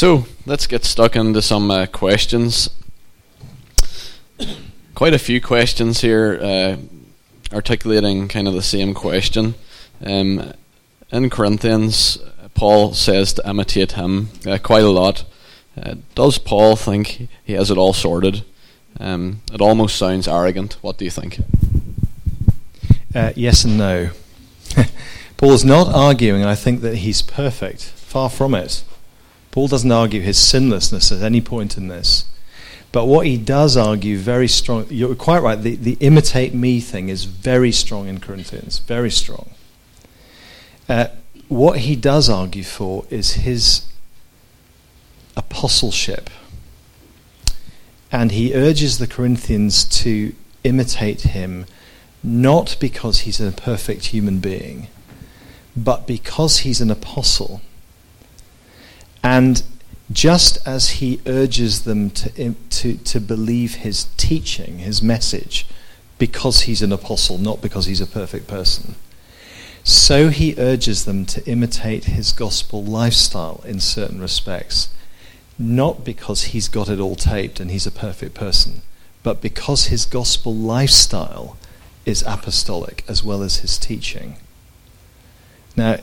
So let's get stuck into some uh, questions. Quite a few questions here, uh, articulating kind of the same question. Um, in Corinthians, Paul says to imitate him uh, quite a lot. Uh, does Paul think he has it all sorted? Um, it almost sounds arrogant. What do you think? Uh, yes and no. Paul is not arguing, I think, that he's perfect. Far from it. Paul doesn't argue his sinlessness at any point in this. But what he does argue very strong, you're quite right, the, the imitate me thing is very strong in Corinthians, very strong. Uh, what he does argue for is his apostleship. And he urges the Corinthians to imitate him not because he's a perfect human being, but because he's an apostle and just as he urges them to, to, to believe his teaching, his message, because he's an apostle, not because he's a perfect person, so he urges them to imitate his gospel lifestyle in certain respects, not because he's got it all taped and he's a perfect person, but because his gospel lifestyle is apostolic as well as his teaching. Now,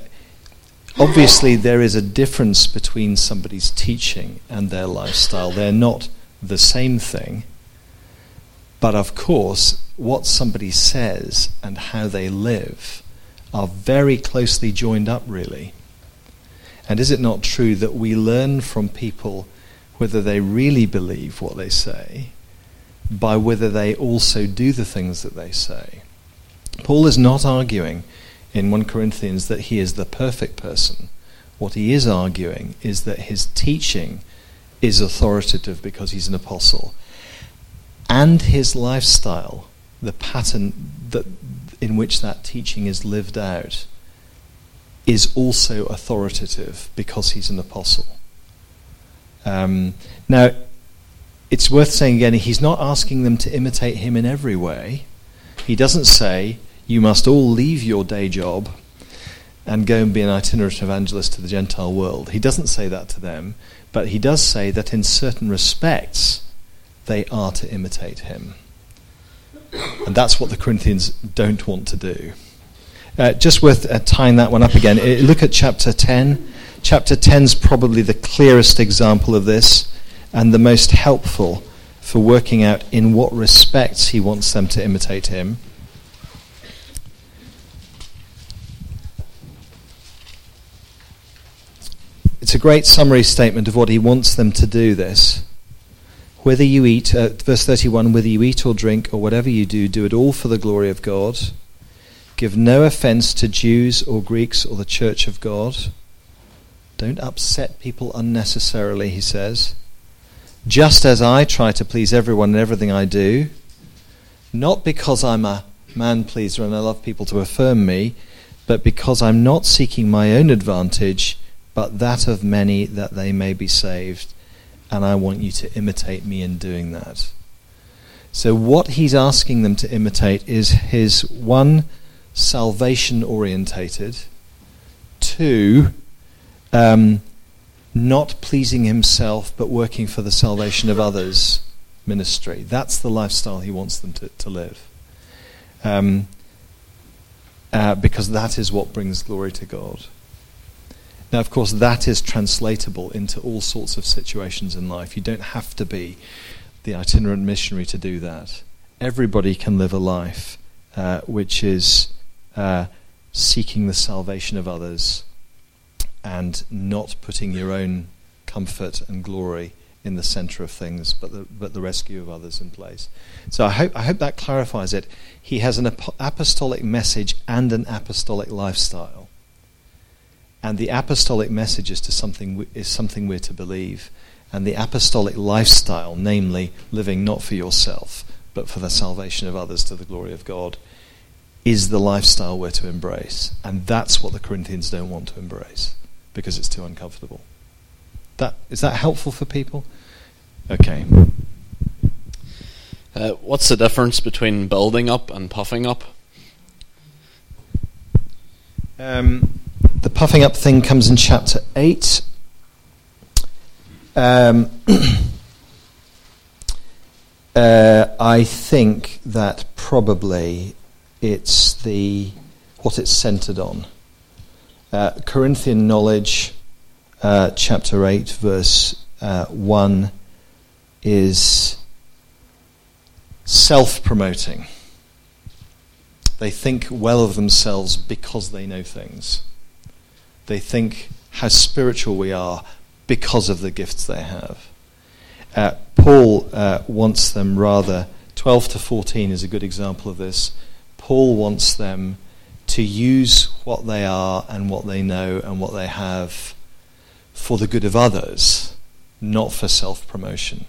obviously there is a difference between somebody's teaching and their lifestyle. They're not the same thing. But of course, what somebody says and how they live are very closely joined up, really. And is it not true that we learn from people whether they really believe what they say by whether they also do the things that they say? Paul is not arguing in 1 Corinthians that he is the perfect person. What he is arguing is that his teaching is authoritative because he's an apostle. And his lifestyle, the pattern that, in which that teaching is lived out, is also authoritative because he's an apostle. Um, now, it's worth saying again, he's not asking them to imitate him in every way. He doesn't say, you must all leave your day job and go and be an itinerant evangelist to the Gentile world. He doesn't say that to them, but he does say that in certain respects they are to imitate him. And that's what the Corinthians don't want to do. Uh, just worth uh, tying that one up again. Uh, look at chapter 10. Chapter 10 is probably the clearest example of this and the most helpful for working out in what respects he wants them to imitate him. It's a great summary statement of what he wants them to do this. Whether you eat, uh, verse 31, whether you eat or drink or whatever you do, do it all for the glory of God. Give no offense to Jews or Greeks or the church of God. Don't upset people unnecessarily, he says. Just as I try to please everyone in everything I do, not because I'm a man pleaser and I love people to affirm me, but because I'm not seeking my own advantage but that of many that they may be saved. And I want you to imitate me in doing that. So, what he's asking them to imitate is his one, salvation orientated, two, um, not pleasing himself but working for the salvation of others ministry. That's the lifestyle he wants them to, to live. Um, uh, because that is what brings glory to God. Now, of course, that is translatable into all sorts of situations in life. You don't have to be the itinerant missionary to do that. Everybody can live a life uh, which is uh, seeking the salvation of others and not putting your own comfort and glory in the center of things, but the, but the rescue of others in place. So I hope, I hope that clarifies it. He has an apostolic message and an apostolic lifestyle. And the apostolic message is, to something, is something we're to believe. And the apostolic lifestyle, namely living not for yourself, but for the salvation of others to the glory of God, is the lifestyle we're to embrace. And that's what the Corinthians don't want to embrace because it's too uncomfortable. That, is that helpful for people? Okay. Uh, what's the difference between building up and puffing up? Um, the puffing up thing comes in chapter 8. Um, uh, I think that probably it's the what it's centered on. Uh, Corinthian knowledge, uh, chapter 8, verse uh, 1, is self promoting. They think well of themselves because they know things. They think how spiritual we are because of the gifts they have. Uh, Paul uh, wants them rather, 12 to 14 is a good example of this. Paul wants them to use what they are and what they know and what they have for the good of others, not for self promotion.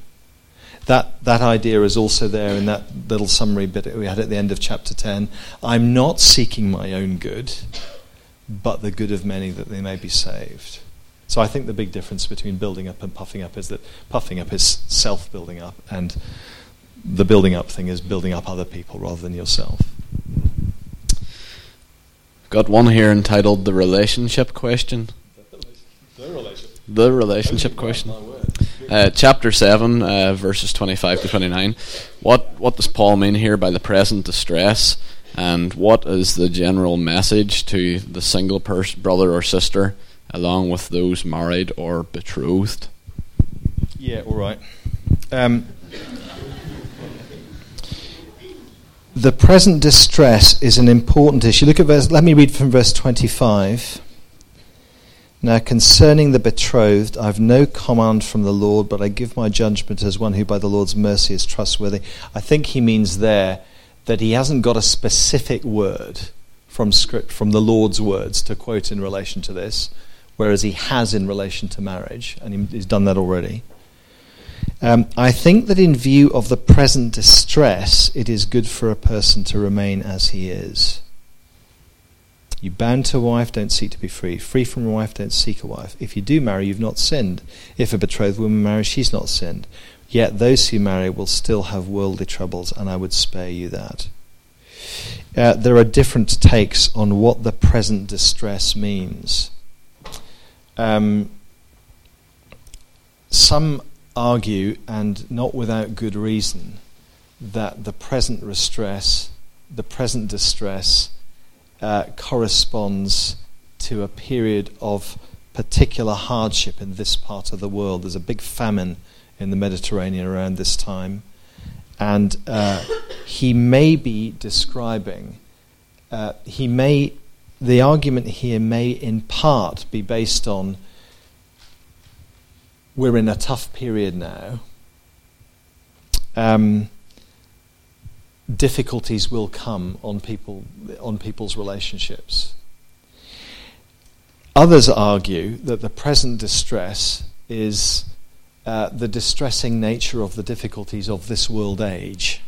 That, that idea is also there in that little summary bit we had at the end of chapter 10. I'm not seeking my own good, but the good of many that they may be saved. So I think the big difference between building up and puffing up is that puffing up is self building up, and the building up thing is building up other people rather than yourself. Got one here entitled The Relationship Question. The relationship. The Relationship Question. Uh, chapter 7, uh, verses 25 to 29. What, what does Paul mean here by the present distress? And what is the general message to the single pers- brother or sister, along with those married or betrothed? Yeah, all right. Um, the present distress is an important issue. Look at verse. Let me read from verse 25. Now, concerning the betrothed, I have no command from the Lord, but I give my judgment as one who by the Lord's mercy is trustworthy. I think he means there that he hasn't got a specific word from script, from the Lord's words to quote in relation to this, whereas he has in relation to marriage, and he's done that already. Um, I think that in view of the present distress, it is good for a person to remain as he is. You bound to a wife, don't seek to be free. Free from a wife, don't seek a wife. If you do marry, you've not sinned. If a betrothed woman marries, she's not sinned. Yet those who marry will still have worldly troubles, and I would spare you that. Uh, there are different takes on what the present distress means. Um, some argue, and not without good reason, that the present distress, the present distress, uh, corresponds to a period of particular hardship in this part of the world. There's a big famine in the Mediterranean around this time, and uh, he may be describing. Uh, he may. The argument here may, in part, be based on we're in a tough period now. Um, difficulties will come on people on people's relationships. Others argue that the present distress is uh, the distressing nature of the difficulties of this world age,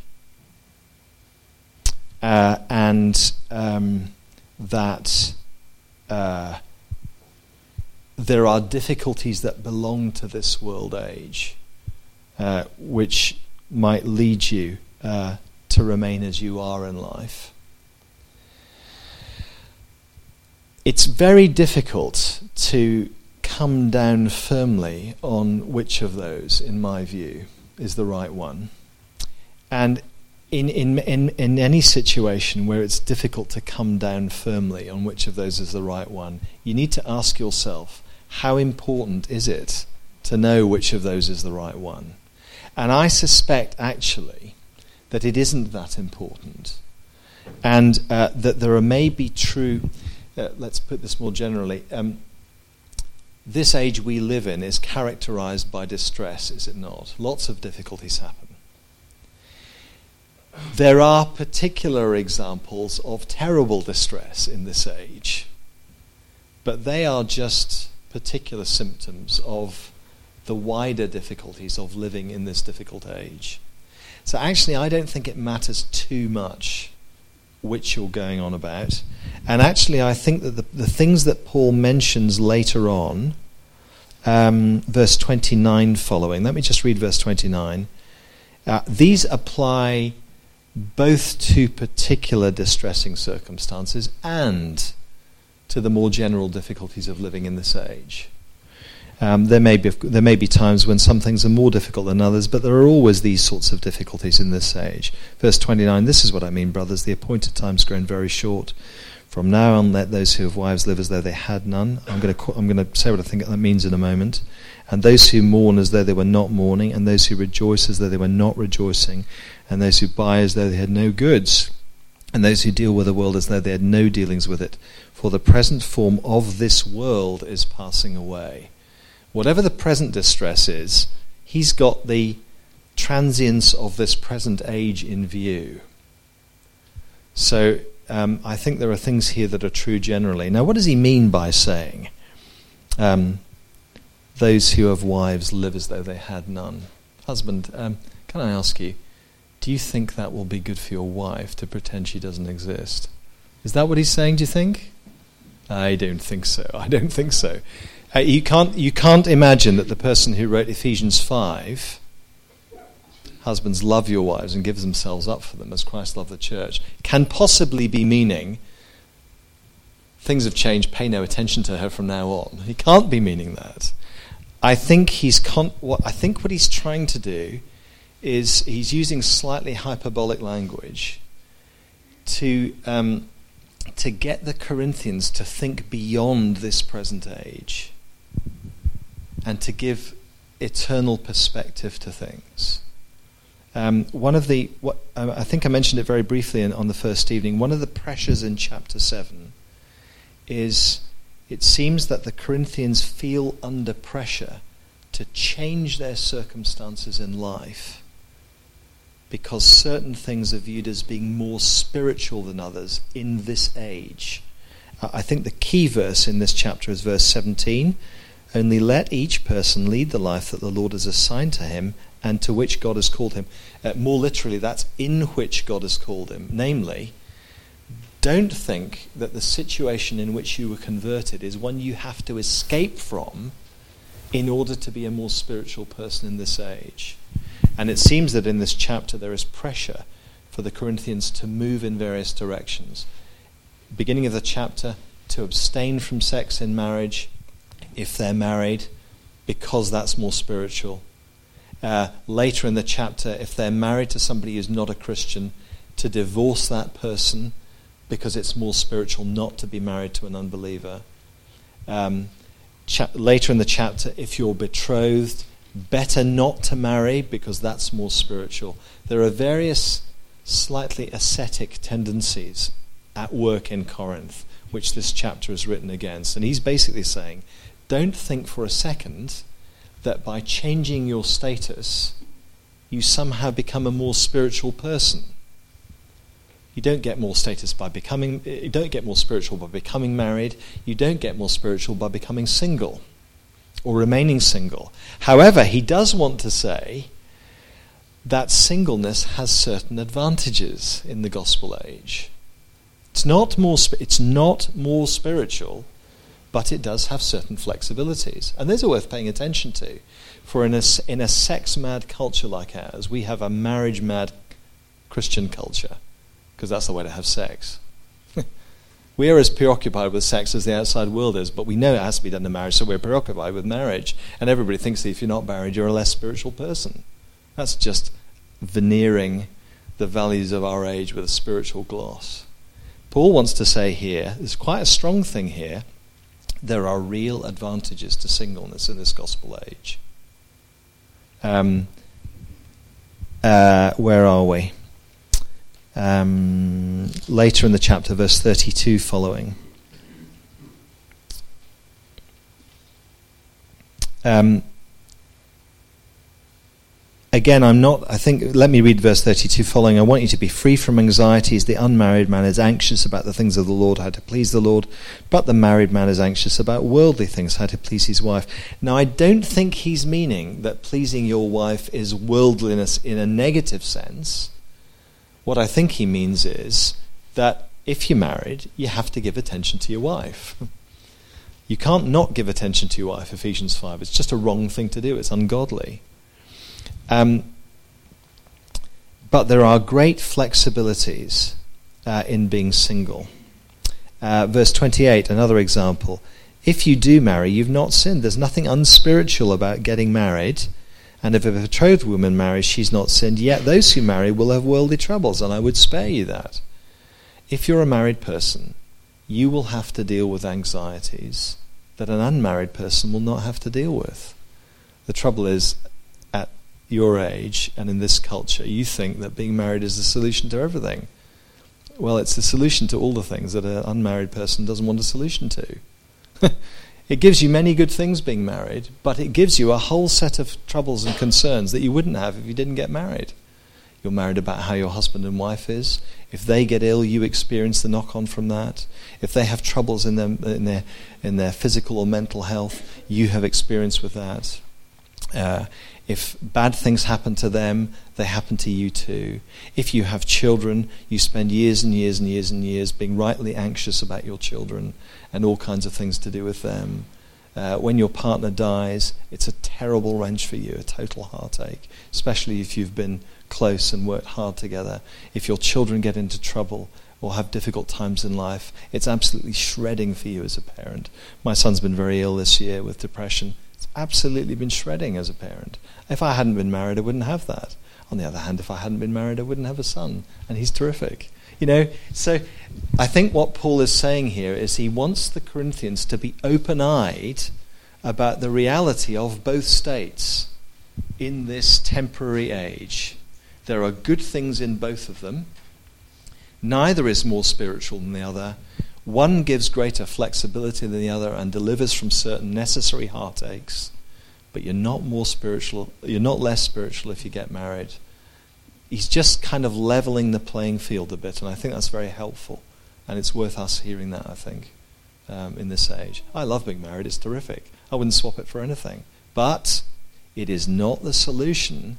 uh, and um, that uh, there are difficulties that belong to this world age, uh, which might lead you uh, to remain as you are in life. It's very difficult to come down firmly on which of those, in my view, is the right one. And in, in, in, in any situation where it's difficult to come down firmly on which of those is the right one, you need to ask yourself how important is it to know which of those is the right one? And I suspect, actually, that it isn't that important. And uh, that there are maybe true, uh, let's put this more generally, um, this age we live in is characterized by distress, is it not? Lots of difficulties happen. There are particular examples of terrible distress in this age, but they are just particular symptoms of the wider difficulties of living in this difficult age. So, actually, I don't think it matters too much which you're going on about. And actually, I think that the, the things that Paul mentions later on, um, verse 29 following, let me just read verse 29. Uh, these apply both to particular distressing circumstances and to the more general difficulties of living in this age. Um, there may be there may be times when some things are more difficult than others, but there are always these sorts of difficulties in this age. Verse 29. This is what I mean, brothers. The appointed time's grown very short. From now on, let those who have wives live as though they had none. I'm going to I'm going to say what I think that means in a moment. And those who mourn as though they were not mourning, and those who rejoice as though they were not rejoicing, and those who buy as though they had no goods, and those who deal with the world as though they had no dealings with it. For the present form of this world is passing away whatever the present distress is, he's got the transience of this present age in view. So um, I think there are things here that are true generally. Now, what does he mean by saying, um, those who have wives live as though they had none? Husband, um, can I ask you, do you think that will be good for your wife to pretend she doesn't exist? Is that what he's saying, do you think? I don't think so. I don't think so. Uh, you, can't, you can't imagine that the person who wrote Ephesians 5, husbands love your wives and give themselves up for them as Christ loved the church, can possibly be meaning things have changed, pay no attention to her from now on. He can't be meaning that. I think he's con- what I think what he's trying to do is he's using slightly hyperbolic language to um, to get the Corinthians to think beyond this present age and to give eternal perspective to things. Um, one of the, what, uh, I think I mentioned it very briefly in, on the first evening. One of the pressures in chapter 7 is it seems that the Corinthians feel under pressure to change their circumstances in life because certain things are viewed as being more spiritual than others in this age. I think the key verse in this chapter is verse 17 only let each person lead the life that the Lord has assigned to him and to which God has called him. Uh, more literally, that's in which God has called him. Namely, don't think that the situation in which you were converted is one you have to escape from in order to be a more spiritual person in this age. And it seems that in this chapter there is pressure for the Corinthians to move in various directions. Beginning of the chapter, to abstain from sex in marriage, if they're married because that's more spiritual. Uh, later in the chapter, if they're married to somebody who's not a Christian, to divorce that person because it's more spiritual not to be married to an unbeliever. Um, cha- later in the chapter, if you're betrothed, better not to marry because that's more spiritual. There are various slightly ascetic tendencies at work in Corinth, which this chapter is written against. And he's basically saying don't think for a second that by changing your status, you somehow become a more spiritual person. You don't get more status by becoming, you don't get more spiritual by becoming married. You don't get more spiritual by becoming single or remaining single. However, he does want to say that singleness has certain advantages in the gospel age. It's not more, it's not more spiritual but it does have certain flexibilities. And those are worth paying attention to. For in a, in a sex mad culture like ours, we have a marriage mad Christian culture, because that's the way to have sex. we are as preoccupied with sex as the outside world is, but we know it has to be done in marriage, so we're preoccupied with marriage. And everybody thinks that if you're not married, you're a less spiritual person. That's just veneering the values of our age with a spiritual gloss. Paul wants to say here, there's quite a strong thing here there are real advantages to singleness in this gospel age. Um, uh, where are we? Um, later in the chapter, verse 32 following. Um, again, I'm not, I think, let me read verse 32 following. I want you to be free from anxieties. The unmarried man is anxious about the things of the Lord, how to please the Lord, but the married man is anxious about worldly things, how to please his wife. Now, I don't think he's meaning that pleasing your wife is worldliness in a negative sense. What I think he means is that if you're married, you have to give attention to your wife. You can't not give attention to your wife, Ephesians 5. It's just a wrong thing to do, it's ungodly. Um, but there are great flexibilities uh, in being single. Uh, verse 28, another example. if you do marry, you've not sinned. There's nothing unspiritual about getting married. And if a betrothed woman marries, she's not sinned. Yet those who marry will have worldly troubles, and I would spare you that. If you're a married person, you will have to deal with anxieties that an unmarried person will not have to deal with. The trouble is, your age and in this culture, you think that being married is the solution to everything. Well, it's the solution to all the things that an unmarried person doesn't want a solution to. it gives you many good things being married, but it gives you a whole set of troubles and concerns that you wouldn't have if you didn't get married. You're married about how your husband and wife is. If they get ill, you experience the knock on from that. If they have troubles in, them, in, their, in their physical or mental health, you have experience with that. Uh, if bad things happen to them, they happen to you too. If you have children, you spend years and years and years and years being rightly anxious about your children and all kinds of things to do with them. Uh, when your partner dies, it's a terrible wrench for you, a total heartache, especially if you've been close and worked hard together. If your children get into trouble or have difficult times in life, it's absolutely shredding for you as a parent. My son's been very ill this year with depression. Absolutely been shredding as a parent. If I hadn't been married, I wouldn't have that. On the other hand, if I hadn't been married, I wouldn't have a son, and he's terrific. You know, so I think what Paul is saying here is he wants the Corinthians to be open eyed about the reality of both states in this temporary age. There are good things in both of them. Neither is more spiritual than the other. One gives greater flexibility than the other and delivers from certain necessary heartaches. But you're not more spiritual, you're not less spiritual if you get married. He's just kind of leveling the playing field a bit, and I think that's very helpful. And it's worth us hearing that, I think, um, in this age. I love being married, it's terrific. I wouldn't swap it for anything. But it is not the solution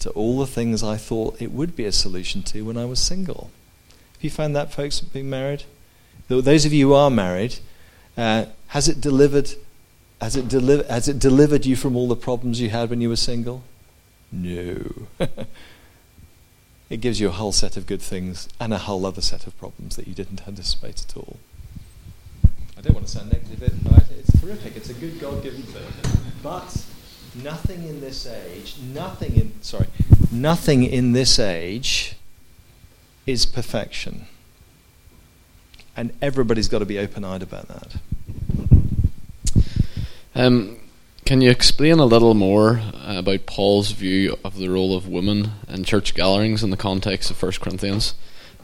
to all the things I thought it would be a solution to when I was single. Have you found that, folks, being married? Those of you who are married, uh, has it delivered? Has it, deli- has it delivered you from all the problems you had when you were single? No. it gives you a whole set of good things and a whole other set of problems that you didn't anticipate at all. I don't want to sound negative, but it's terrific. It's a good God given thing. But nothing in this age, nothing in sorry, nothing in this age is perfection. And everybody's got to be open-eyed about that. Um, can you explain a little more about Paul's view of the role of women in church gatherings in the context of 1 Corinthians?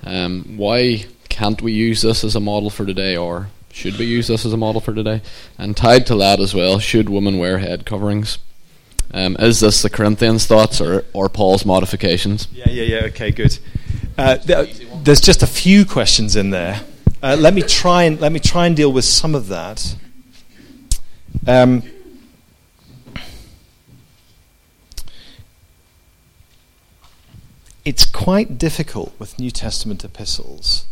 Um, why can't we use this as a model for today, or should we use this as a model for today? And tied to that as well, should women wear head coverings? Um, is this the Corinthians' thoughts or, or Paul's modifications? Yeah, yeah, yeah. Okay, good. Uh, there's just a few questions in there. Uh, let me try and let me try and deal with some of that. Um, it's quite difficult with New Testament epistles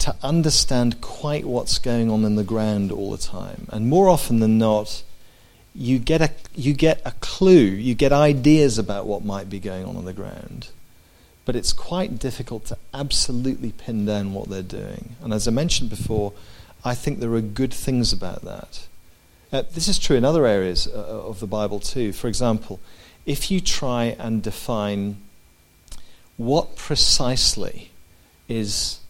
to understand quite what's going on in the ground all the time, and more often than not you get a you get a clue, you get ideas about what might be going on on the ground, but it's quite difficult to absolutely pin down what they're doing. And as I mentioned before, I think there are good things about that. Uh, this is true in other areas uh, of the Bible too. For example, if you try and define what precisely is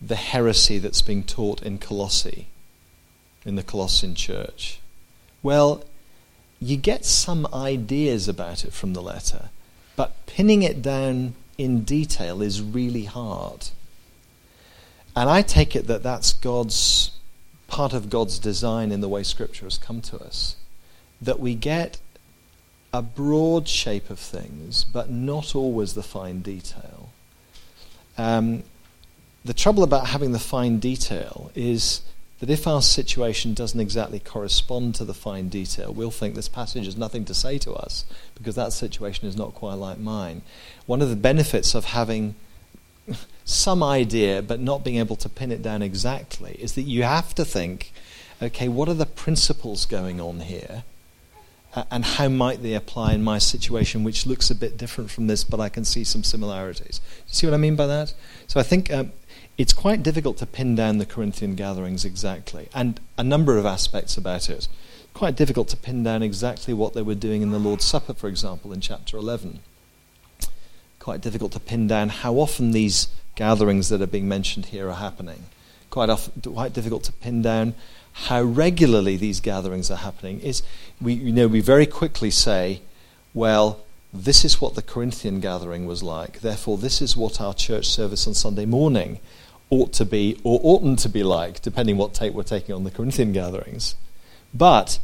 the heresy that's being taught in Colossae, in the Colossian church, well, you get some ideas about it from the letter, but pinning it down in detail is really hard. And I take it that that's God's part of God's design in the way Scripture has come to us. That we get a broad shape of things, but not always the fine detail. Um, the trouble about having the fine detail is that if our situation doesn't exactly correspond to the fine detail, we'll think this passage has nothing to say to us because that situation is not quite like mine. One of the benefits of having some idea but not being able to pin it down exactly is that you have to think okay, what are the principles going on here? and how might they apply in my situation, which looks a bit different from this, but I can see some similarities. You see what I mean by that? So I think um, it's quite difficult to pin down the Corinthian gatherings exactly, and a number of aspects about it. Quite difficult to pin down exactly what they were doing in the Lord's Supper, for example, in chapter 11. Quite difficult to pin down how often these gatherings that are being mentioned here are happening. Quite, often, quite difficult to pin down how regularly these gatherings are happening is we you know we very quickly say, well, this is what the Corinthian gathering was like. Therefore, this is what our church service on Sunday morning ought to be or oughtn't to be like, depending what take we're taking on the Corinthian gatherings. But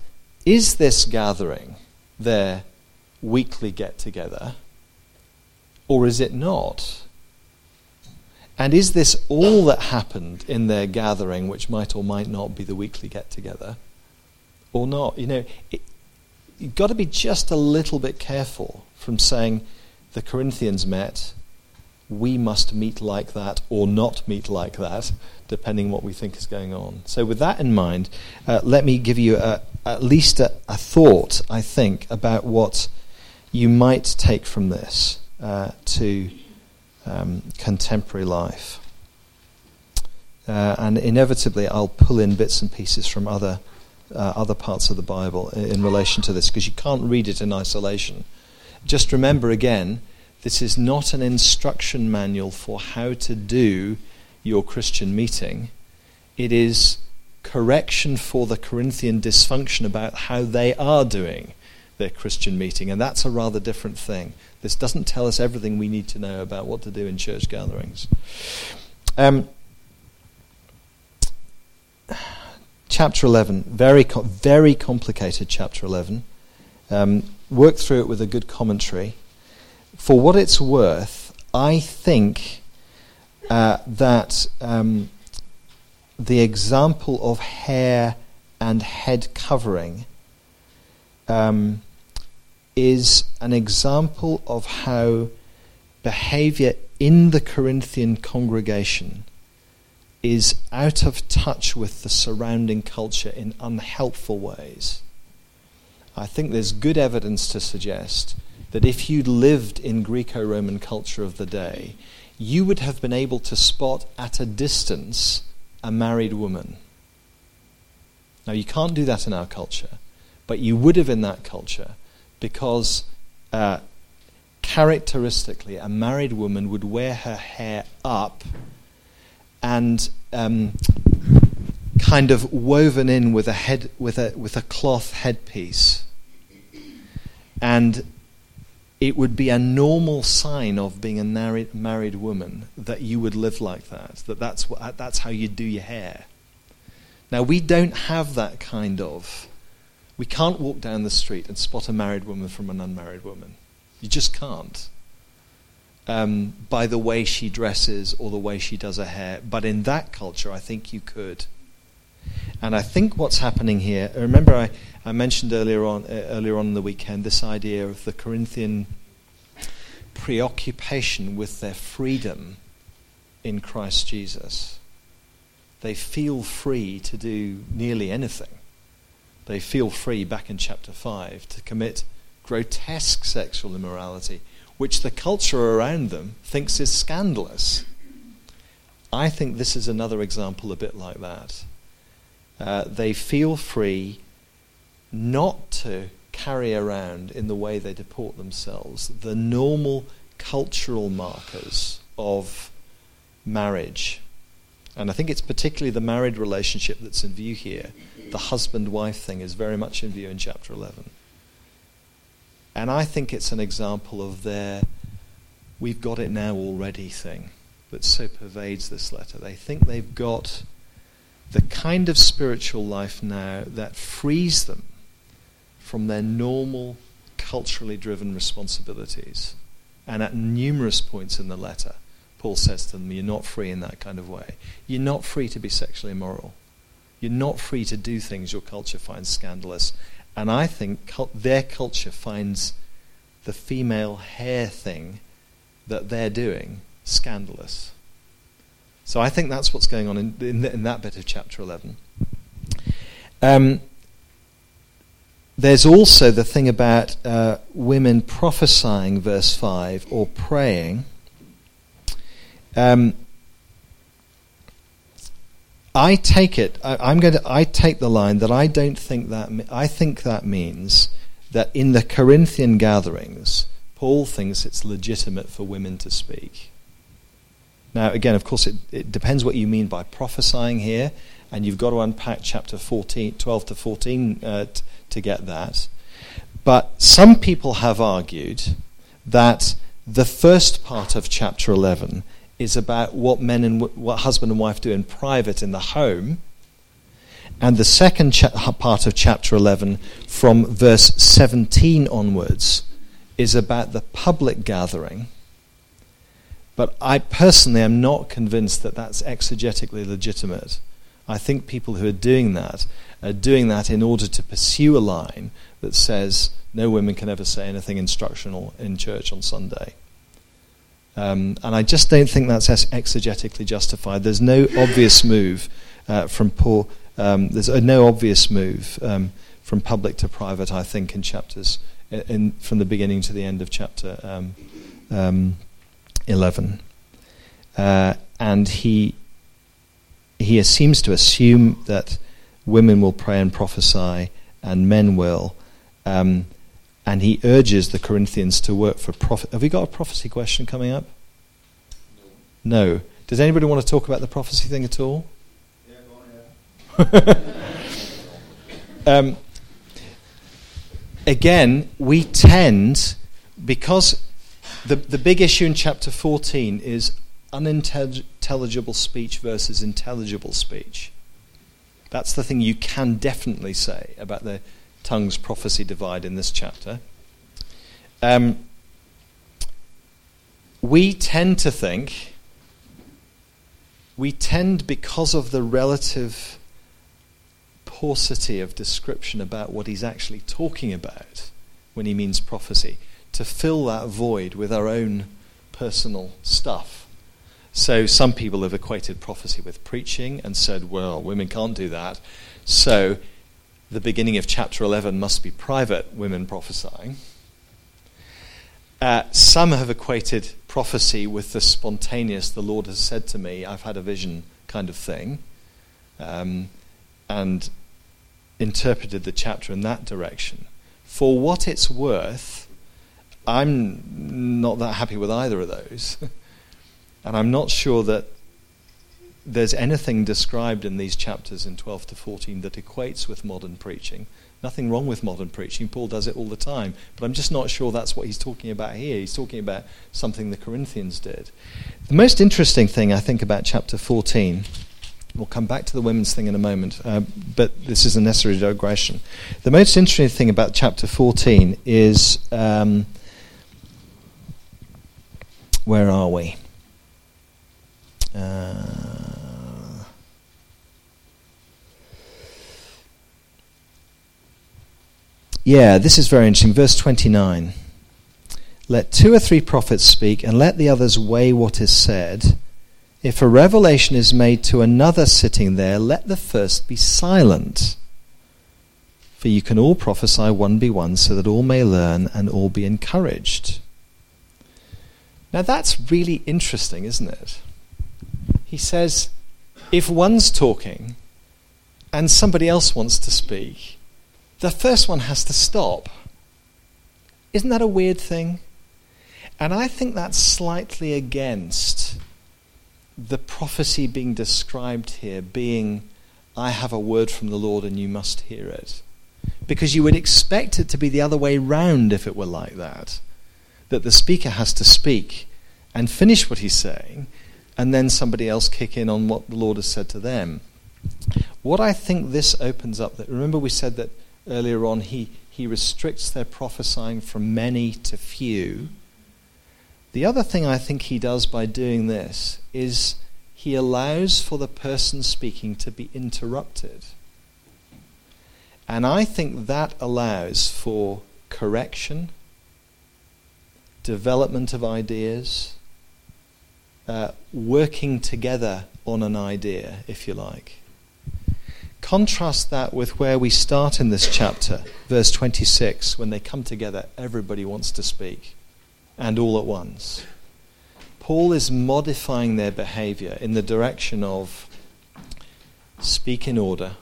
is this gathering their weekly get together, or is it not? And is this all that happened in their gathering, which might or might not be the weekly get together, or not? You know, it, you've got to be just a little bit careful from saying the Corinthians met, we must meet like that or not meet like that, depending on what we think is going on. So, with that in mind, uh, let me give you a, at least a, a, thought, I think, about what you might take from this uh, to um, contemporary life. Uh, and inevitably, I'll pull in bits and pieces from other, uh, other parts of the Bible in relation to this, because you can't read it in isolation. Just remember again, this is not an instruction manual for how to do your Christian meeting. It is correction for the Corinthian dysfunction about how they are doing their Christian meeting, and that's a rather different thing. This doesn't tell us everything we need to know about what to do in church gatherings. Um, chapter 11, very, very complicated chapter 11. Um, work through it with a good commentary. For what it's worth, I think uh, that um, the example of hair and head covering um, is an example of how behavior in the Corinthian congregation is out of touch with the surrounding culture in unhelpful ways. I think there's good evidence to suggest that if you'd lived in Greco Roman culture of the day, you would have been able to spot at a distance a married woman. Now, you can't do that in our culture, but you would have in that culture because uh, characteristically, a married woman would wear her hair up and um, kind of woven in with a head with a with a cloth headpiece, and it would be a normal sign of being a married married woman that you would live like that. That that's what, that's how you do your hair. Now we don't have that kind of we can't walk down the street and spot a married woman from an unmarried woman. You just can't. Um, by the way she dresses or the way she does her hair. But in that culture, I think you could. And I think what's happening here, remember I, I mentioned earlier on, uh, earlier on in the weekend this idea of the Corinthian preoccupation with their freedom in Christ Jesus. They feel free to do nearly anything they feel free back in chapter 5 to commit grotesque sexual immorality, which the culture around them thinks is scandalous. I think this is another example a bit like that. Uh, they feel free not to carry around in the way they deport themselves the normal cultural markers of marriage. And I think it's particularly the married relationship that's in view here the husband wife thing is very much in view in chapter 11. And I think it's an example of their we've got it now already thing that so pervades this letter. They think they've got the kind of spiritual life now that frees them from their normal, culturally driven responsibilities. And at numerous points in the letter, Paul says to them, You're not free in that kind of way. You're not free to be sexually immoral. You're not free to do things your culture finds scandalous. And I think cult- their culture finds the female hair thing that they're doing scandalous. So I think that's what's going on in, in, in that bit of chapter 11. Um, there's also the thing about uh, women prophesying, verse 5, or praying. Um, I take it, I, am going to, I take the line that I don't think that, I think that means that in the Corinthian gatherings, Paul thinks it's legitimate for women to speak. Now, again, of course, it, it depends what you mean by prophesying here, and you've got to unpack chapter 14, 12 to 14 uh, t- to get that. But some people have argued that the first part of chapter 11 is about what men and w- what husband and wife do in private in the home. And the second cha- part of chapter 11, from verse 17 onwards, is about the public gathering. But I personally am not convinced that that's exegetically legitimate. I think people who are doing that are doing that in order to pursue a line that says no women can ever say anything instructional in church on Sunday. Um, and I just don't think that's exegetically justified. There's no obvious move uh, from Paul. Um, there's a, no obvious move um, from public to private. I think in chapters in, in, from the beginning to the end of chapter um, um, eleven, uh, and he he seems to assume that women will pray and prophesy and men will. Um, and he urges the Corinthians to work for prophet. Have we got a prophecy question coming up? No. no. Does anybody want to talk about the prophecy thing at all? Yeah, go on, yeah. um, again, we tend, because the, the big issue in chapter 14 is unintelligible speech versus intelligible speech. That's the thing you can definitely say about the tongues prophecy divide in this chapter. Um, we tend to think, we tend, because of the relative paucity of description about what he's actually talking about when he means prophecy, to fill that void with our own personal stuff. So some people have equated prophecy with preaching and said, well, women can't do that. So the beginning of chapter 11 must be private women prophesying. Uh, some have equated prophecy with the spontaneous, the Lord has said to me, I've had a vision kind of thing, um, and interpreted the chapter in that direction. For what it's worth, I'm not that happy with either of those. and I'm not sure that there's anything described in these chapters in 12 to 14 that equates with modern preaching. Nothing wrong with modern preaching. Paul does it all the time. But I'm just not sure that's what he's talking about here. He's talking about something the Corinthians did. The most interesting thing, I think, about chapter 14, we'll come back to the women's thing in a moment, uh, but this is a necessary digression. The most interesting thing about chapter 14 is um, where are we? Uh, Yeah, this is very interesting. Verse 29. Let two or three prophets speak, and let the others weigh what is said. If a revelation is made to another sitting there, let the first be silent. For you can all prophesy one by one, so that all may learn and all be encouraged. Now that's really interesting, isn't it? He says, if one's talking and somebody else wants to speak, the first one has to stop. Isn't that a weird thing? And I think that's slightly against the prophecy being described here being, I have a word from the Lord and you must hear it. Because you would expect it to be the other way round if it were like that. That the speaker has to speak and finish what he's saying, and then somebody else kick in on what the Lord has said to them. What I think this opens up, that remember we said that earlier on, he, he restricts their prophesying from many to few. The other thing I think he does by doing this is he allows for the person speaking to be interrupted. And I think that allows for correction, development of ideas, uh, working together on an idea, if you like. Contrast that with where we start in this chapter, verse 26, when they come together, everybody wants to speak, and all at once. Paul is modifying their behavior in the direction of speak in order.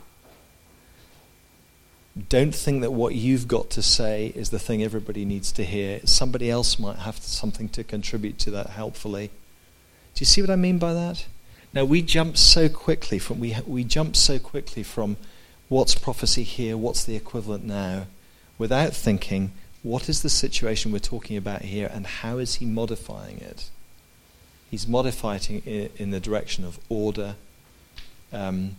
Don't think that what you've got to say is the thing everybody needs to hear. Somebody else might have something to contribute to that helpfully. Do you see what I mean by that? Now we jump so quickly from we we jump so quickly from what's prophecy here, what's the equivalent now, without thinking what is the situation we're talking about here and how is he modifying it? He's modifying it in the direction of order, um,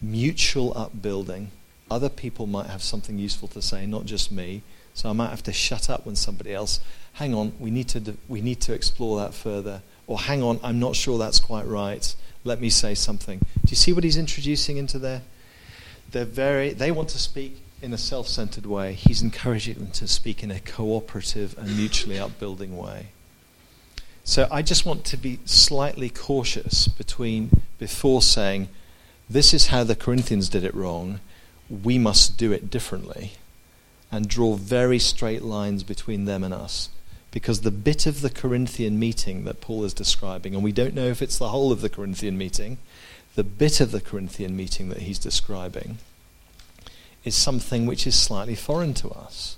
mutual upbuilding. Other people might have something useful to say, not just me. So I might have to shut up when somebody else. Hang on, we need to we need to explore that further. Or hang on, I'm not sure that's quite right let me say something. Do you see what he's introducing into there? They're very, they want to speak in a self centered way. He's encouraging them to speak in a cooperative and mutually upbuilding way. So I just want to be slightly cautious between before saying, this is how the Corinthians did it wrong, we must do it differently, and draw very straight lines between them and us. Because the bit of the Corinthian meeting that Paul is describing, and we don't know if it's the whole of the Corinthian meeting, the bit of the Corinthian meeting that he's describing is something which is slightly foreign to us.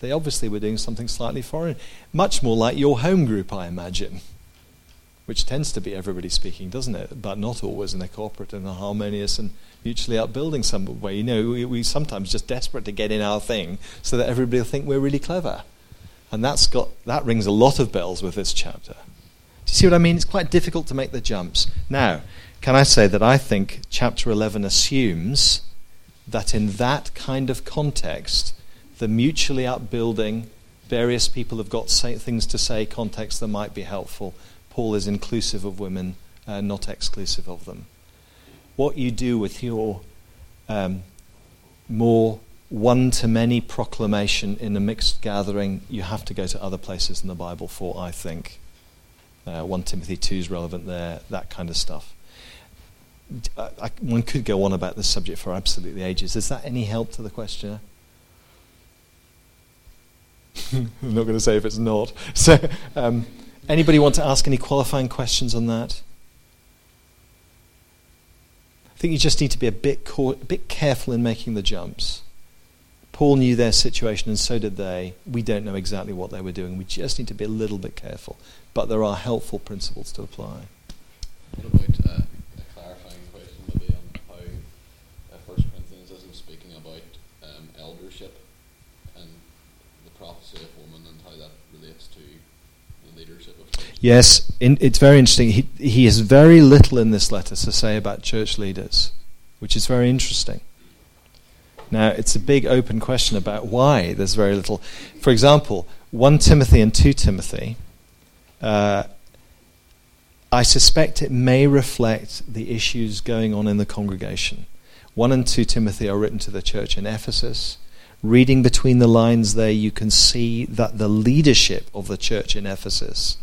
They obviously were doing something slightly foreign, much more like your home group, I imagine, which tends to be everybody speaking, doesn't it? But not always in a cooperative and a harmonious and mutually upbuilding some way. You know, we, we sometimes just desperate to get in our thing so that everybody will think we're really clever. And that's got, that rings a lot of bells with this chapter. Do you see what I mean? It's quite difficult to make the jumps. Now, can I say that I think chapter 11 assumes that in that kind of context, the mutually upbuilding, various people have got say, things to say, context that might be helpful. Paul is inclusive of women, uh, not exclusive of them. What you do with your um, more one to many proclamation in a mixed gathering, you have to go to other places in the Bible for, I think. Uh, 1 Timothy 2 is relevant there, that kind of stuff. I, I, one could go on about this subject for absolutely ages. Is that any help to the questioner? I'm not going to say if it's not. So, um, anybody want to ask any qualifying questions on that? I think you just need to be a bit, a bit careful in making the jumps. Paul knew their situation, and so did they. We don't know exactly what they were doing. We just need to be a little bit careful. But there are helpful principles to apply. What about uh, a clarifying question maybe on how uh, First Corinthians isn't speaking about um, eldership and the prophecy of woman and how that relates to the leadership of church? Yes, in, it's very interesting. He, he has very little in this letter to say about church leaders, which is very interesting. Now, it's a big open question about why there's very little. For example, 1 Timothy and 2 Timothy, uh, I suspect it may reflect the issues going on in the congregation. 1 and 2 Timothy are written to the church in Ephesus. Reading between the lines there, you can see that the leadership of the church in Ephesus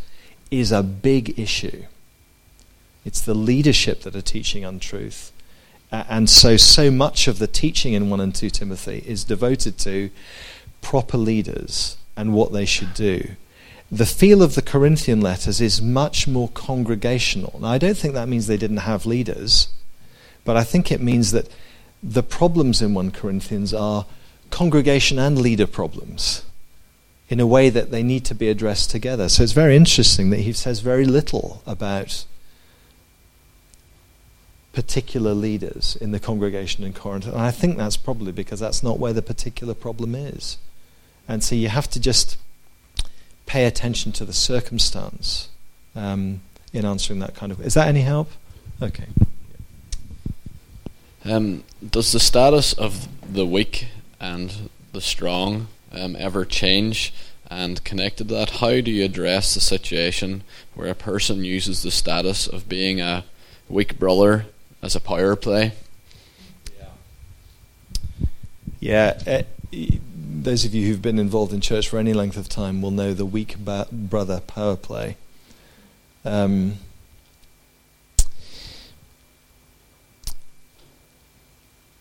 is a big issue. It's the leadership that are teaching untruth. And so, so much of the teaching in 1 and 2 Timothy is devoted to proper leaders and what they should do. The feel of the Corinthian letters is much more congregational. Now, I don't think that means they didn't have leaders, but I think it means that the problems in 1 Corinthians are congregation and leader problems in a way that they need to be addressed together. So it's very interesting that he says very little about particular leaders in the congregation in Corinth. And I think that's probably because that's not where the particular problem is. And so you have to just pay attention to the circumstance um, in answering that kind of. Is that any help? Okay. Um, does the status of the weak and the strong um, ever change? And connected to that, how do you address the situation where a person uses the status of being a weak brother as a power play. Yeah. Uh, those of you who've been involved in church for any length of time will know the weak ba- brother power play. Um,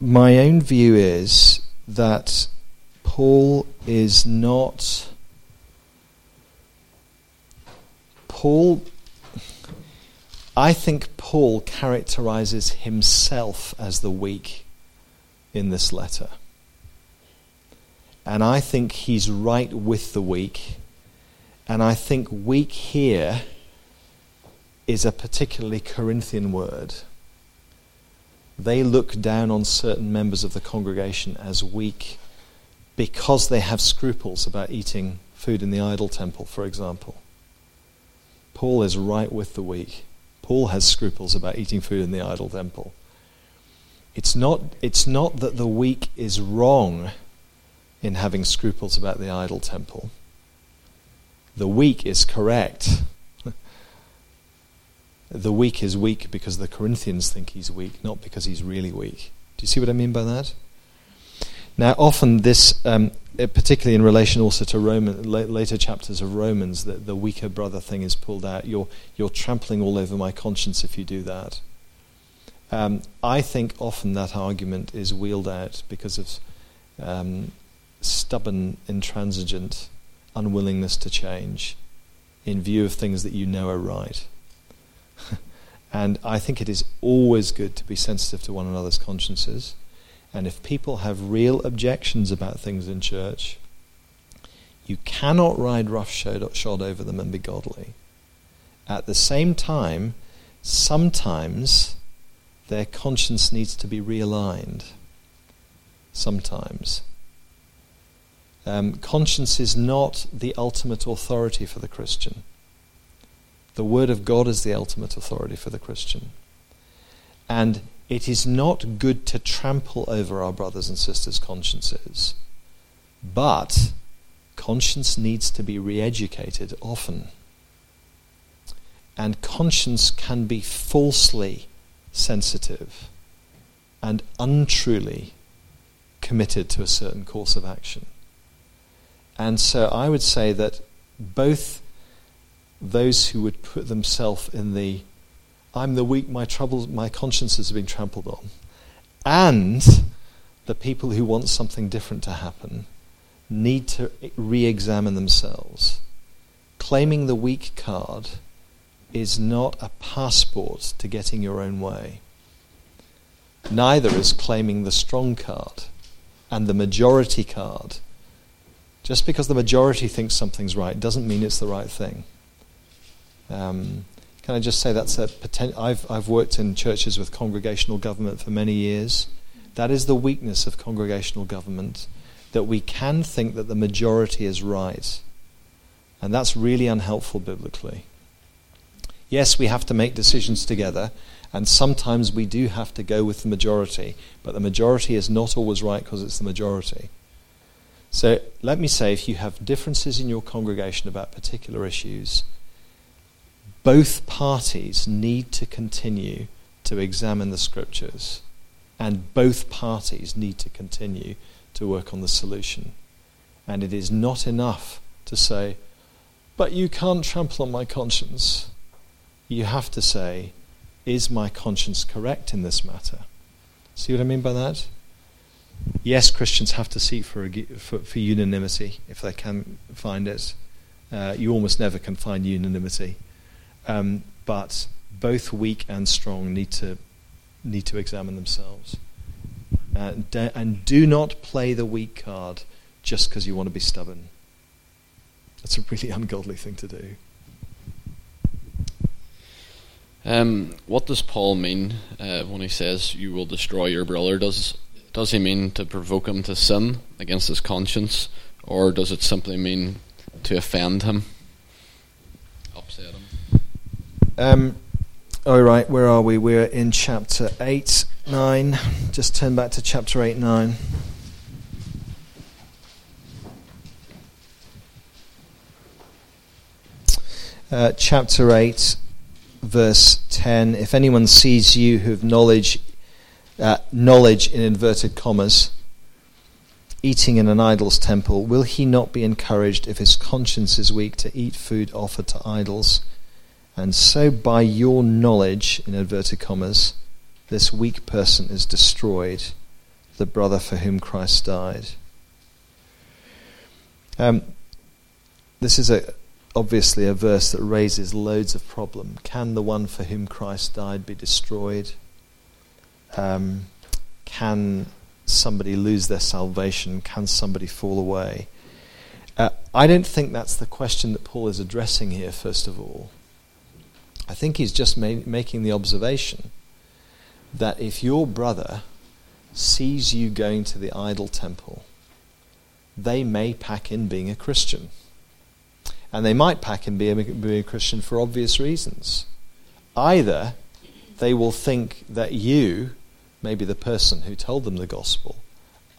my own view is that Paul is not. Paul. I think Paul characterizes himself as the weak in this letter. And I think he's right with the weak. And I think weak here is a particularly Corinthian word. They look down on certain members of the congregation as weak because they have scruples about eating food in the idol temple, for example. Paul is right with the weak. Paul has scruples about eating food in the idol temple. It's not, it's not that the weak is wrong in having scruples about the idol temple. The weak is correct. the weak is weak because the Corinthians think he's weak, not because he's really weak. Do you see what I mean by that? Now, often this, um, particularly in relation also to Roman, later chapters of Romans, the, the weaker brother thing is pulled out. You're, you're trampling all over my conscience if you do that. Um, I think often that argument is wheeled out because of um, stubborn, intransigent unwillingness to change in view of things that you know are right. and I think it is always good to be sensitive to one another's consciences. And if people have real objections about things in church, you cannot ride roughshod over them and be godly. At the same time, sometimes their conscience needs to be realigned. Sometimes. Um, conscience is not the ultimate authority for the Christian. The Word of God is the ultimate authority for the Christian. And it is not good to trample over our brothers and sisters' consciences, but conscience needs to be re educated often. And conscience can be falsely sensitive and untruly committed to a certain course of action. And so I would say that both those who would put themselves in the I'm the weak, my troubles, my consciences have been trampled on. And the people who want something different to happen need to re examine themselves. Claiming the weak card is not a passport to getting your own way. Neither is claiming the strong card and the majority card. Just because the majority thinks something's right doesn't mean it's the right thing. Um, can I just say that's a potential? I've, I've worked in churches with congregational government for many years. That is the weakness of congregational government, that we can think that the majority is right. And that's really unhelpful biblically. Yes, we have to make decisions together, and sometimes we do have to go with the majority, but the majority is not always right because it's the majority. So let me say if you have differences in your congregation about particular issues, both parties need to continue to examine the scriptures, and both parties need to continue to work on the solution. And it is not enough to say, but you can't trample on my conscience. You have to say, is my conscience correct in this matter? See what I mean by that? Yes, Christians have to seek for, for, for unanimity if they can find it. Uh, you almost never can find unanimity. Um, but both weak and strong need to need to examine themselves. Uh, and do not play the weak card just because you want to be stubborn. That's a really ungodly thing to do. Um, what does Paul mean uh, when he says you will destroy your brother? Does does he mean to provoke him to sin against his conscience, or does it simply mean to offend him, upset him? Um, all right, where are we? We're in chapter 8, 9. Just turn back to chapter 8, 9. Uh, chapter 8, verse 10. If anyone sees you who have knowledge, uh, knowledge in inverted commas, eating in an idol's temple, will he not be encouraged if his conscience is weak to eat food offered to idols? And so, by your knowledge, in inverted commas, this weak person is destroyed, the brother for whom Christ died. Um, this is a, obviously a verse that raises loads of problem. Can the one for whom Christ died be destroyed? Um, can somebody lose their salvation? Can somebody fall away? Uh, I don't think that's the question that Paul is addressing here, first of all. I think he's just ma- making the observation that if your brother sees you going to the idol temple, they may pack in being a Christian. And they might pack in being, being a Christian for obvious reasons. Either they will think that you, maybe the person who told them the gospel,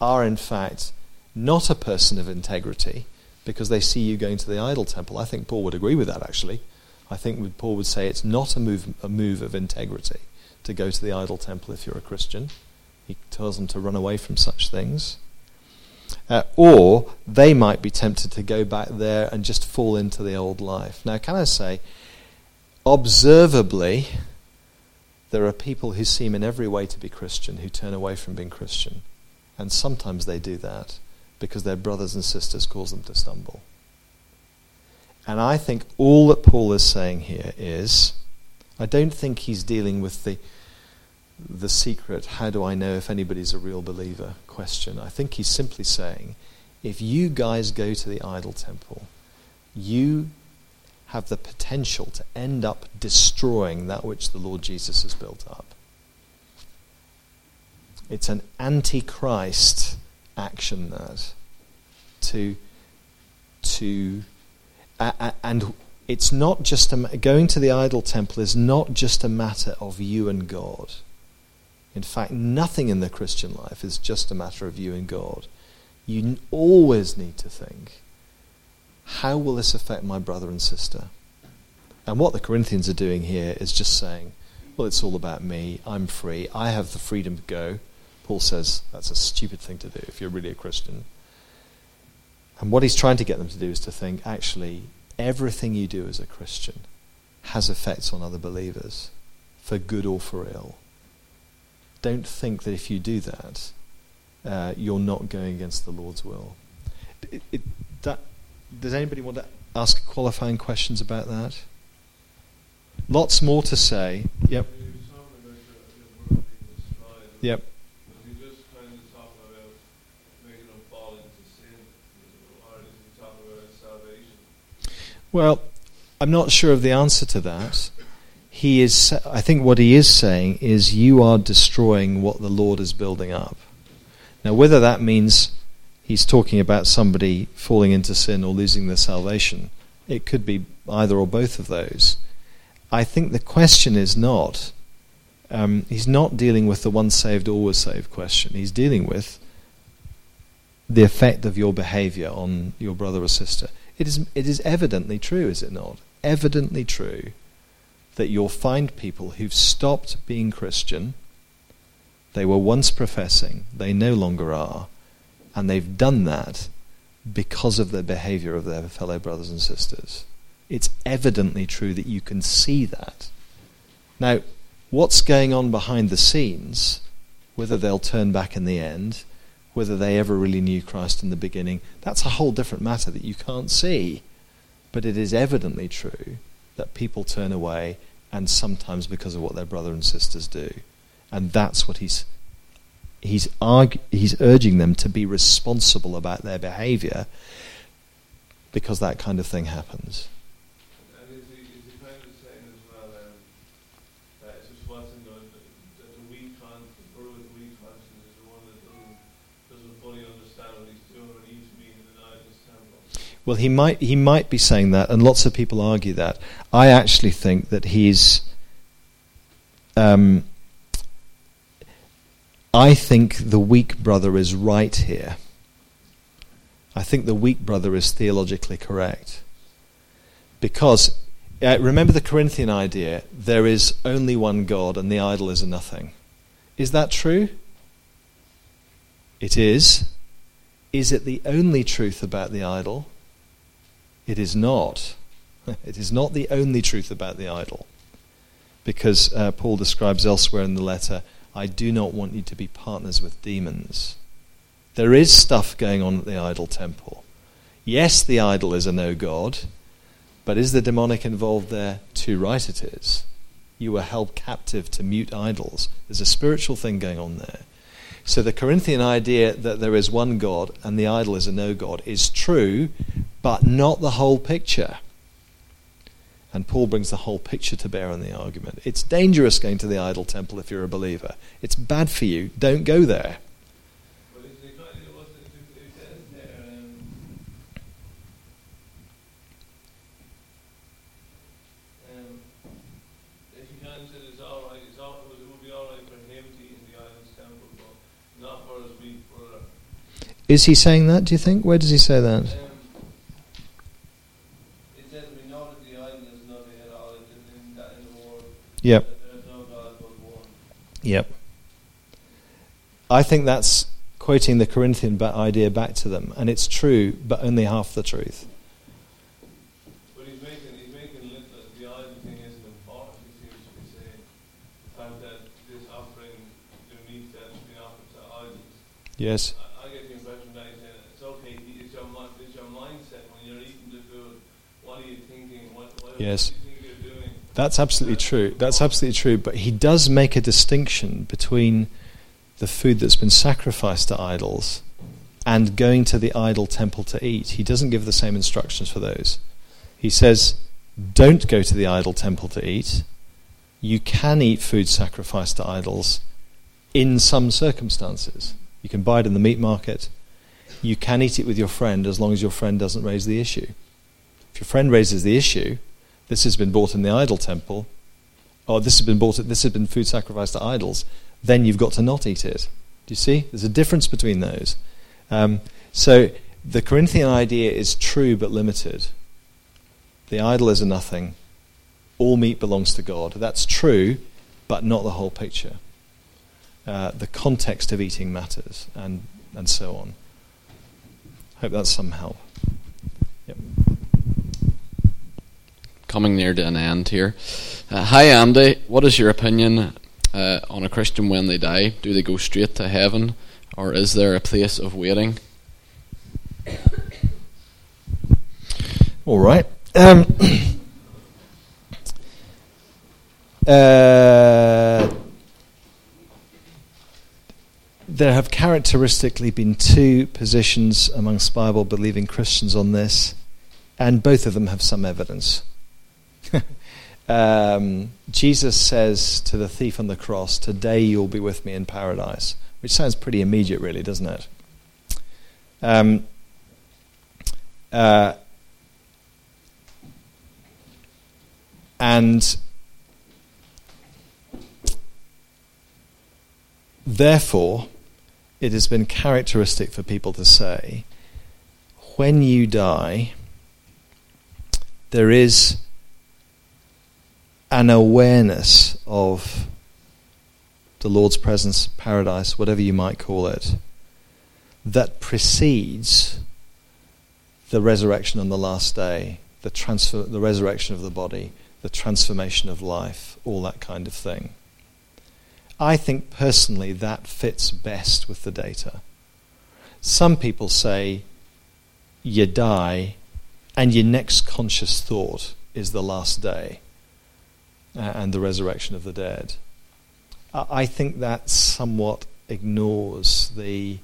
are in fact not a person of integrity because they see you going to the idol temple. I think Paul would agree with that actually. I think Paul would say it's not a move, a move of integrity to go to the idol temple if you're a Christian. He tells them to run away from such things. Uh, or they might be tempted to go back there and just fall into the old life. Now, can I say, observably, there are people who seem in every way to be Christian who turn away from being Christian. And sometimes they do that because their brothers and sisters cause them to stumble. And I think all that Paul is saying here is I don't think he's dealing with the the secret, how do I know if anybody's a real believer question. I think he's simply saying, if you guys go to the idol temple, you have the potential to end up destroying that which the Lord Jesus has built up. It's an antichrist action that to to and it's not just a, going to the idol temple is not just a matter of you and God. In fact, nothing in the Christian life is just a matter of you and God. You always need to think, how will this affect my brother and sister? And what the Corinthians are doing here is just saying, well, it's all about me. I'm free. I have the freedom to go. Paul says that's a stupid thing to do if you're really a Christian. And what he's trying to get them to do is to think, actually, everything you do as a Christian has effects on other believers, for good or for ill don't think that if you do that, uh, you're not going against the Lord's will. It, it, that, does anybody want to ask qualifying questions about that? Lots more to say. Yep. Yep. Well, I'm not sure of the answer to that he is I think what he is saying is you are destroying what the Lord is building up. Now whether that means he's talking about somebody falling into sin or losing their salvation, it could be either or both of those. I think the question is not um, he's not dealing with the once saved always saved question. He's dealing with the effect of your behavior on your brother or sister. It is it is evidently true, is it not? Evidently true that you'll find people who've stopped being Christian. They were once professing, they no longer are, and they've done that because of the behavior of their fellow brothers and sisters. It's evidently true that you can see that. Now, what's going on behind the scenes, whether they'll turn back in the end, whether they ever really knew Christ in the beginning, that's a whole different matter that you can't see. But it is evidently true that people turn away and sometimes because of what their brother and sisters do. And that's what he's he's argu- he's urging them to be responsible about their behavior because that kind of thing happens. Well, he might he might be saying that, and lots of people argue that. I actually think that he's. Um, I think the weak brother is right here. I think the weak brother is theologically correct. Because, uh, remember the Corinthian idea there is only one God and the idol is nothing. Is that true? It is. Is it the only truth about the idol? It is not. It is not the only truth about the idol. Because uh, Paul describes elsewhere in the letter, I do not want you to be partners with demons. There is stuff going on at the idol temple. Yes, the idol is a no god, but is the demonic involved there? Too right it is. You were held captive to mute idols. There's a spiritual thing going on there. So the Corinthian idea that there is one God and the idol is a no God is true, but not the whole picture. And Paul brings the whole picture to bear on the argument. It's dangerous going to the idol temple if you're a believer. It's bad for you. Don't go there. Is he saying that, do you think? Where does he say that? Yep. Yep. I think that's quoting the Corinthian idea back to them, and it's true, but only half the truth. He's making, he's the idol thing isn't important. He seems to be saying the fact that this offering, the meat that's been offered to idols. Yes. Yes. That's absolutely true. That's absolutely true. But he does make a distinction between the food that's been sacrificed to idols and going to the idol temple to eat. He doesn't give the same instructions for those. He says, don't go to the idol temple to eat. You can eat food sacrificed to idols in some circumstances. You can buy it in the meat market. You can eat it with your friend as long as your friend doesn't raise the issue. If your friend raises the issue, this has been bought in the idol temple, or this has been bought, this has been food sacrificed to idols, then you've got to not eat it. Do you see? There's a difference between those. Um, so the Corinthian idea is true but limited. The idol is a nothing. All meat belongs to God. That's true, but not the whole picture. Uh, the context of eating matters, and, and so on. Hope that's some help. Yep coming near to an end here. Uh, hi, Andy. What is your opinion uh, on a Christian when they die? Do they go straight to heaven, or is there a place of waiting? All right. Um, uh, there have characteristically been two positions amongst Bible believing Christians on this, and both of them have some evidence. um, Jesus says to the thief on the cross, Today you'll be with me in paradise, which sounds pretty immediate, really, doesn't it? Um, uh, and therefore, it has been characteristic for people to say, when you die, there is an awareness of the Lord's presence, paradise, whatever you might call it, that precedes the resurrection on the last day, the, transfer, the resurrection of the body, the transformation of life, all that kind of thing. I think personally that fits best with the data. Some people say you die and your next conscious thought is the last day and the resurrection of the dead. I think that somewhat ignores the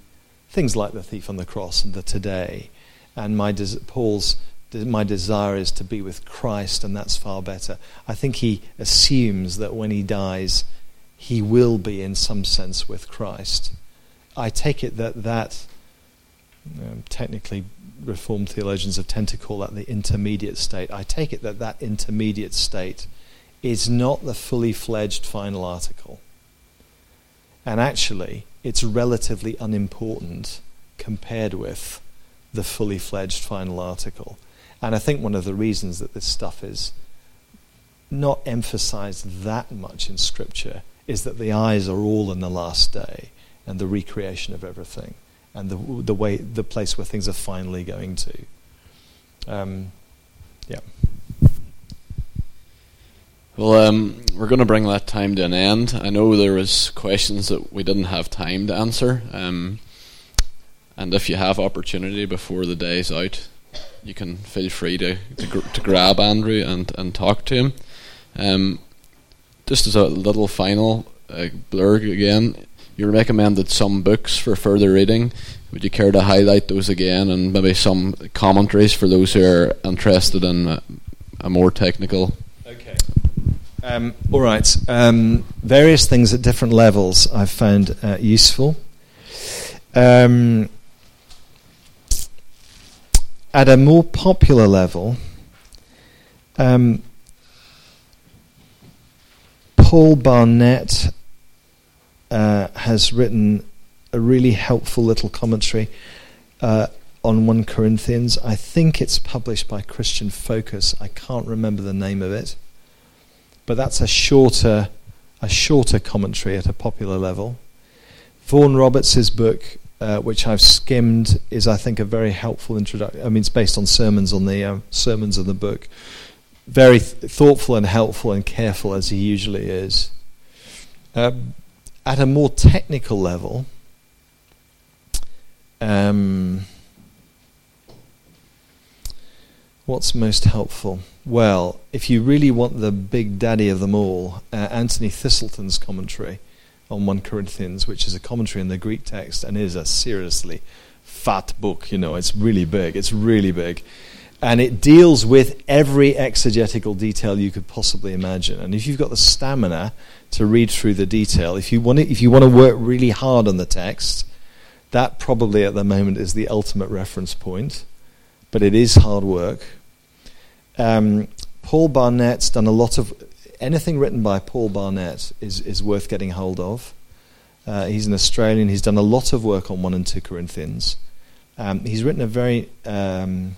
things like the thief on the cross and the today. And my des- Paul's my desire is to be with Christ, and that's far better. I think he assumes that when he dies, he will be in some sense with Christ. I take it that that um, technically Reformed theologians have tend to call that the intermediate state. I take it that that intermediate state is not the fully fledged final article. And actually, it's relatively unimportant compared with the fully fledged final article. And I think one of the reasons that this stuff is not emphasized that much in Scripture is that the eyes are all in the last day and the recreation of everything and the, the way, the place where things are finally going to. Um, yeah. Well, um, we're going to bring that time to an end. I know there was questions that we didn't have time to answer, um, and if you have opportunity before the day's out, you can feel free to to, gr- to grab Andrew and, and talk to him. Um, just as a little final uh, blurb again, you recommended some books for further reading. Would you care to highlight those again, and maybe some commentaries for those who are interested in a, a more technical Okay. Um, all right. Um, various things at different levels I've found uh, useful. Um, at a more popular level, um, Paul Barnett uh, has written a really helpful little commentary uh, on 1 Corinthians. I think it's published by Christian Focus. I can't remember the name of it. But that's a shorter, a shorter commentary at a popular level. Vaughan Roberts' book, uh, which I've skimmed, is I think a very helpful introduction. I mean, it's based on sermons on the uh, sermons of the book. Very th- thoughtful and helpful and careful as he usually is. Um, at a more technical level, um, what's most helpful? Well, if you really want the big daddy of them all, uh, Anthony Thiselton's commentary on 1 Corinthians, which is a commentary in the Greek text and is a seriously fat book. You know, it's really big. It's really big. And it deals with every exegetical detail you could possibly imagine. And if you've got the stamina to read through the detail, if you want to, if you want to work really hard on the text, that probably at the moment is the ultimate reference point. But it is hard work. Um, Paul Barnett's done a lot of anything written by Paul Barnett is is worth getting hold of. Uh, he's an Australian. He's done a lot of work on one and two Corinthians. Um, he's written a very um,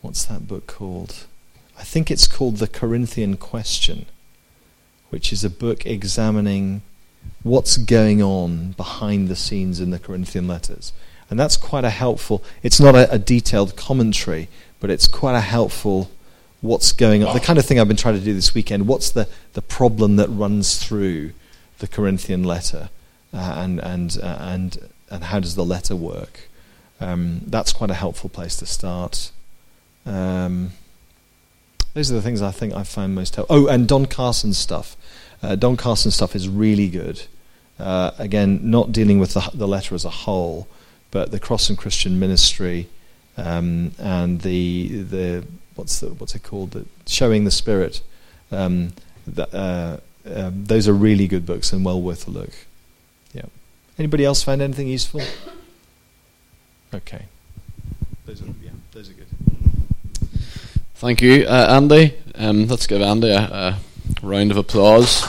what's that book called? I think it's called The Corinthian Question, which is a book examining what's going on behind the scenes in the Corinthian letters. And that's quite a helpful, it's not a, a detailed commentary, but it's quite a helpful what's going on. The kind of thing I've been trying to do this weekend. What's the, the problem that runs through the Corinthian letter? Uh, and, and, uh, and, and how does the letter work? Um, that's quite a helpful place to start. Um, those are the things I think I find most helpful. Oh, and Don Carson's stuff. Uh, Don Carson's stuff is really good. Uh, again, not dealing with the, the, letter as a whole, but the Cross and Christian Ministry um, and the the what's the what's it called? The, Showing the Spirit. Um, uh, um, those are really good books and well worth a look. Yeah. Anybody else find anything useful? Okay. Those are yeah, those are good. Thank you, uh, Andy. Um, let's give Andy a, a round of applause.